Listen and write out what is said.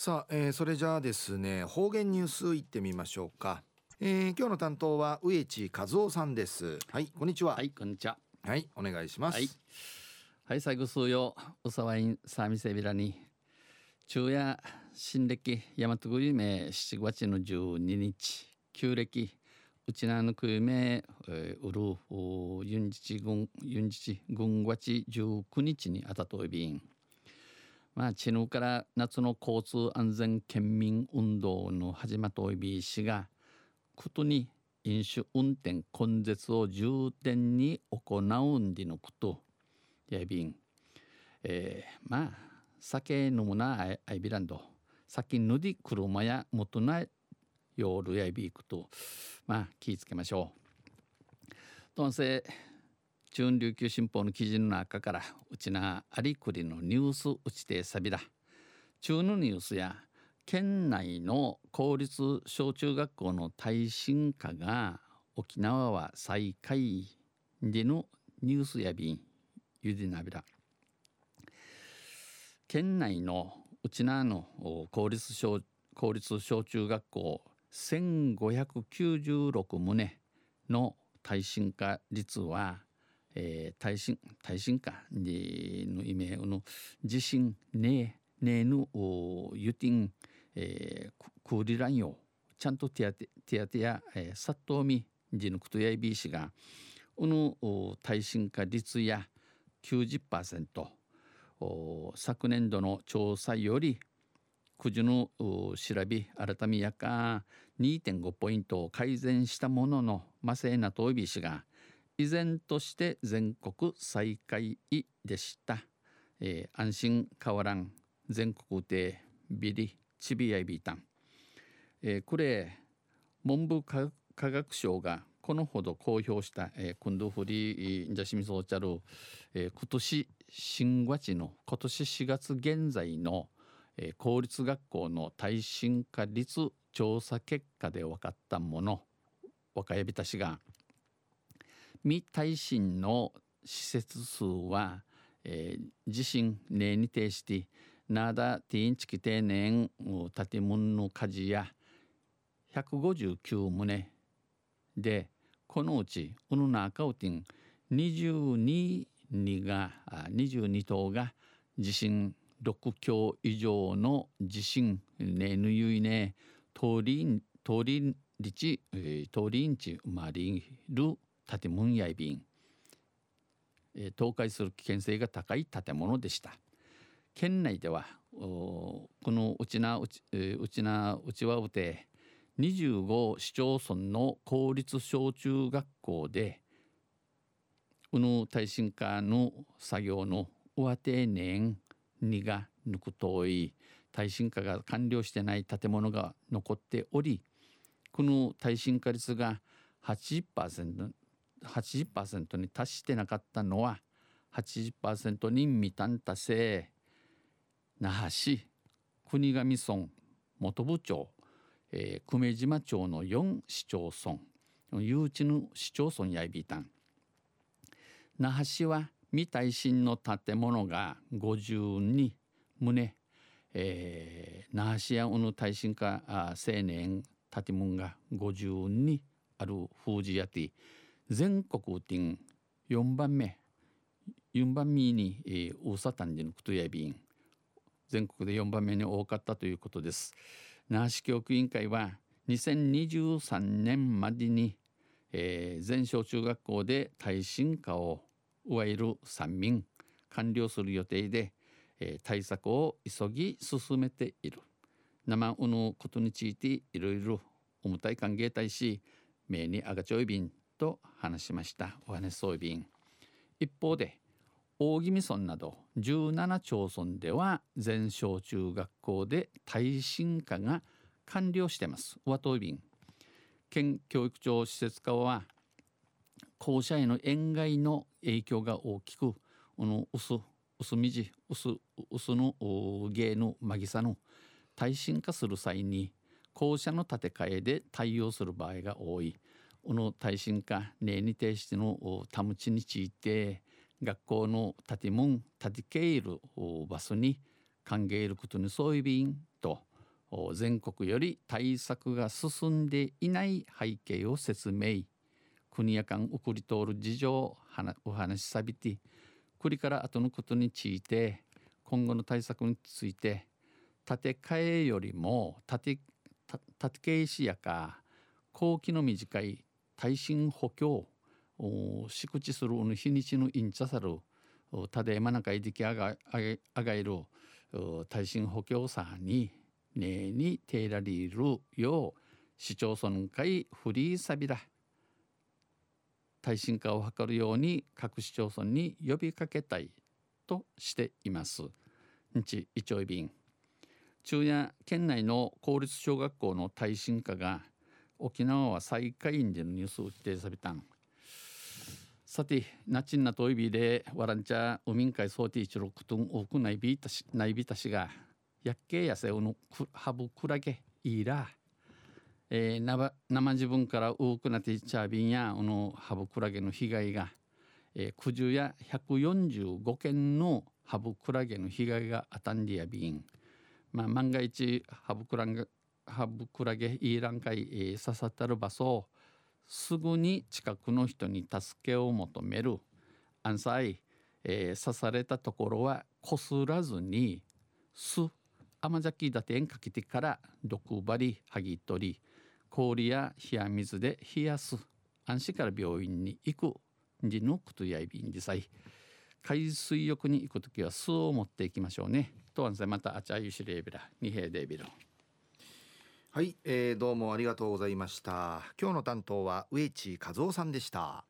さあ、えー、それじゃあですね方言ニュースいってみましょうか、えー、今日の担当は植地和夫さんです。はいこんにちは。はいこんにちは。はいお願いします。はい。はい最後数曜うさわいんさみせびらに昼夜新暦大和国名7月の12日旧暦うちなぬくめうるユン日軍ユン日軍月19日にあたといびんまあ、チヌから夏の交通安全県民運動の始まといびしがことに飲酒運転根絶を重点に行うんでのことやびん、えー、まあ酒飲むなアイビランド先ぬり車や元ない夜やびくとまあ気ぃつけましょう。とんせ中琉球新報の記事の中からうちなありくりのニュースうちてさびら中のニュースや県内の公立小中学校の耐震化が沖縄は再開でのニュースやびんゆでなびら県内のうちなの公立小公立小中学校1596棟の耐震化率はえー、耐震耐震化にの意味の地震ねえねえぬゆてん、えー、クーリランヨちゃんと手当て手当てや、えー、殺到みじぬくとやいびしがうぬ耐震化率や90%昨年度の調査よりくじの調べ改めやか2.5ポイントを改善したもののマセーナといびしが依然として全国最下位でした、えー、安心変わらん。全国でビリチビアイビータン、えー、これ文部科学省がこのほど公表した、えー、クンドフリージャシミソーチャル、えー、今年新月の今年4月現在の、えー、公立学校の耐震化率調査結果で分かったもの若やびたしが未耐震の施設数は、えー、地震例に呈してナーダティンチキ定年建物の火事や159棟でこのうちウヌナーカウティン22が22棟が地震6強以上の地震ねぬゆいね通り通りりち通りんち生まれる建物やいびん、倒壊する危険性が高い建物でした。県内ではこのうちなうち,、えうちなうちわうて25市町村の公立小中学校でうぬ耐震化の作業の上手年にが抜く遠い耐震化が完了してない建物が残っておりこの耐震化率が80% 80%に達してなかったのは80%に満たんたせ那覇市国頭村本部町、えー、久米島町の4市町村誘致の市町村やいびたん。那覇市は未耐震の建物が52棟、えー、那覇市やうぬ耐震化青年建物が52ある封じやて全国店4番目4番目に、大阪丹寺のことやびん全国で4番目に多かったということです。那覇市教育委員会は2023年までに、えー、全小中学校で耐震化をいわゆる三民完了する予定で、えー、対策を急ぎ進めている。生のことについていろいろ重たい歓迎大し名にあがちょいびんと話しました。お話そういびん。一方で大宜味村など17町村では全小中学校で耐震化が完了してます。和東便県教育庁施設課は校舎への塩害の影響が大きくこの薄薄みじ薄薄の芸のまぎさの耐震化する際に校舎の建て替えで対応する場合が多い。この耐震化例に対してのたむちについて学校の建物建てけいる場所に歓迎ることにそういう便と全国より対策が進んでいない背景を説明国や間送り通る事情をお話しさびて国から後のことについて今後の対策について建て替えよりも建て建て石やか後期の短い耐震補強敷地する日にちのインチャサルたでまなかいできあがあがいる耐震補強さにねにてられるよう市町村会フリーサビラ耐震化を図るように各市町村に呼びかけたいとしています。日一応便中夜県内の公立小学校の耐震化が沖縄は再開員でのニュースを指定されたん。さてナチンナトイビでワランチャウミンカイソーティーチロクトン多くないビータシないビタシがやっけやせおのハブクラゲいいらえー、生生自分から多くなってチャービンやこのハブクラゲの被害が、えー、九十や145件のハブクラゲの被害があたんでやびん、まあ、万が一ハブクラゲハブクラゲイーランカイ、えー、刺さったる場所をすぐに近くの人に助けを求める。アンサイ、えー、刺されたところはこすらずにす甘酒だてんかけてから毒針剥ぎ取り氷や冷や水で冷やす。安心から病院に行く。じぬくとやいびんでさい。海水浴に行く時は酢を持っていきましょうね。とはまたあちゃゆしれびら二平でびらはい、えー、どうもありがとうございました。今日の担当は植地和夫さんでした。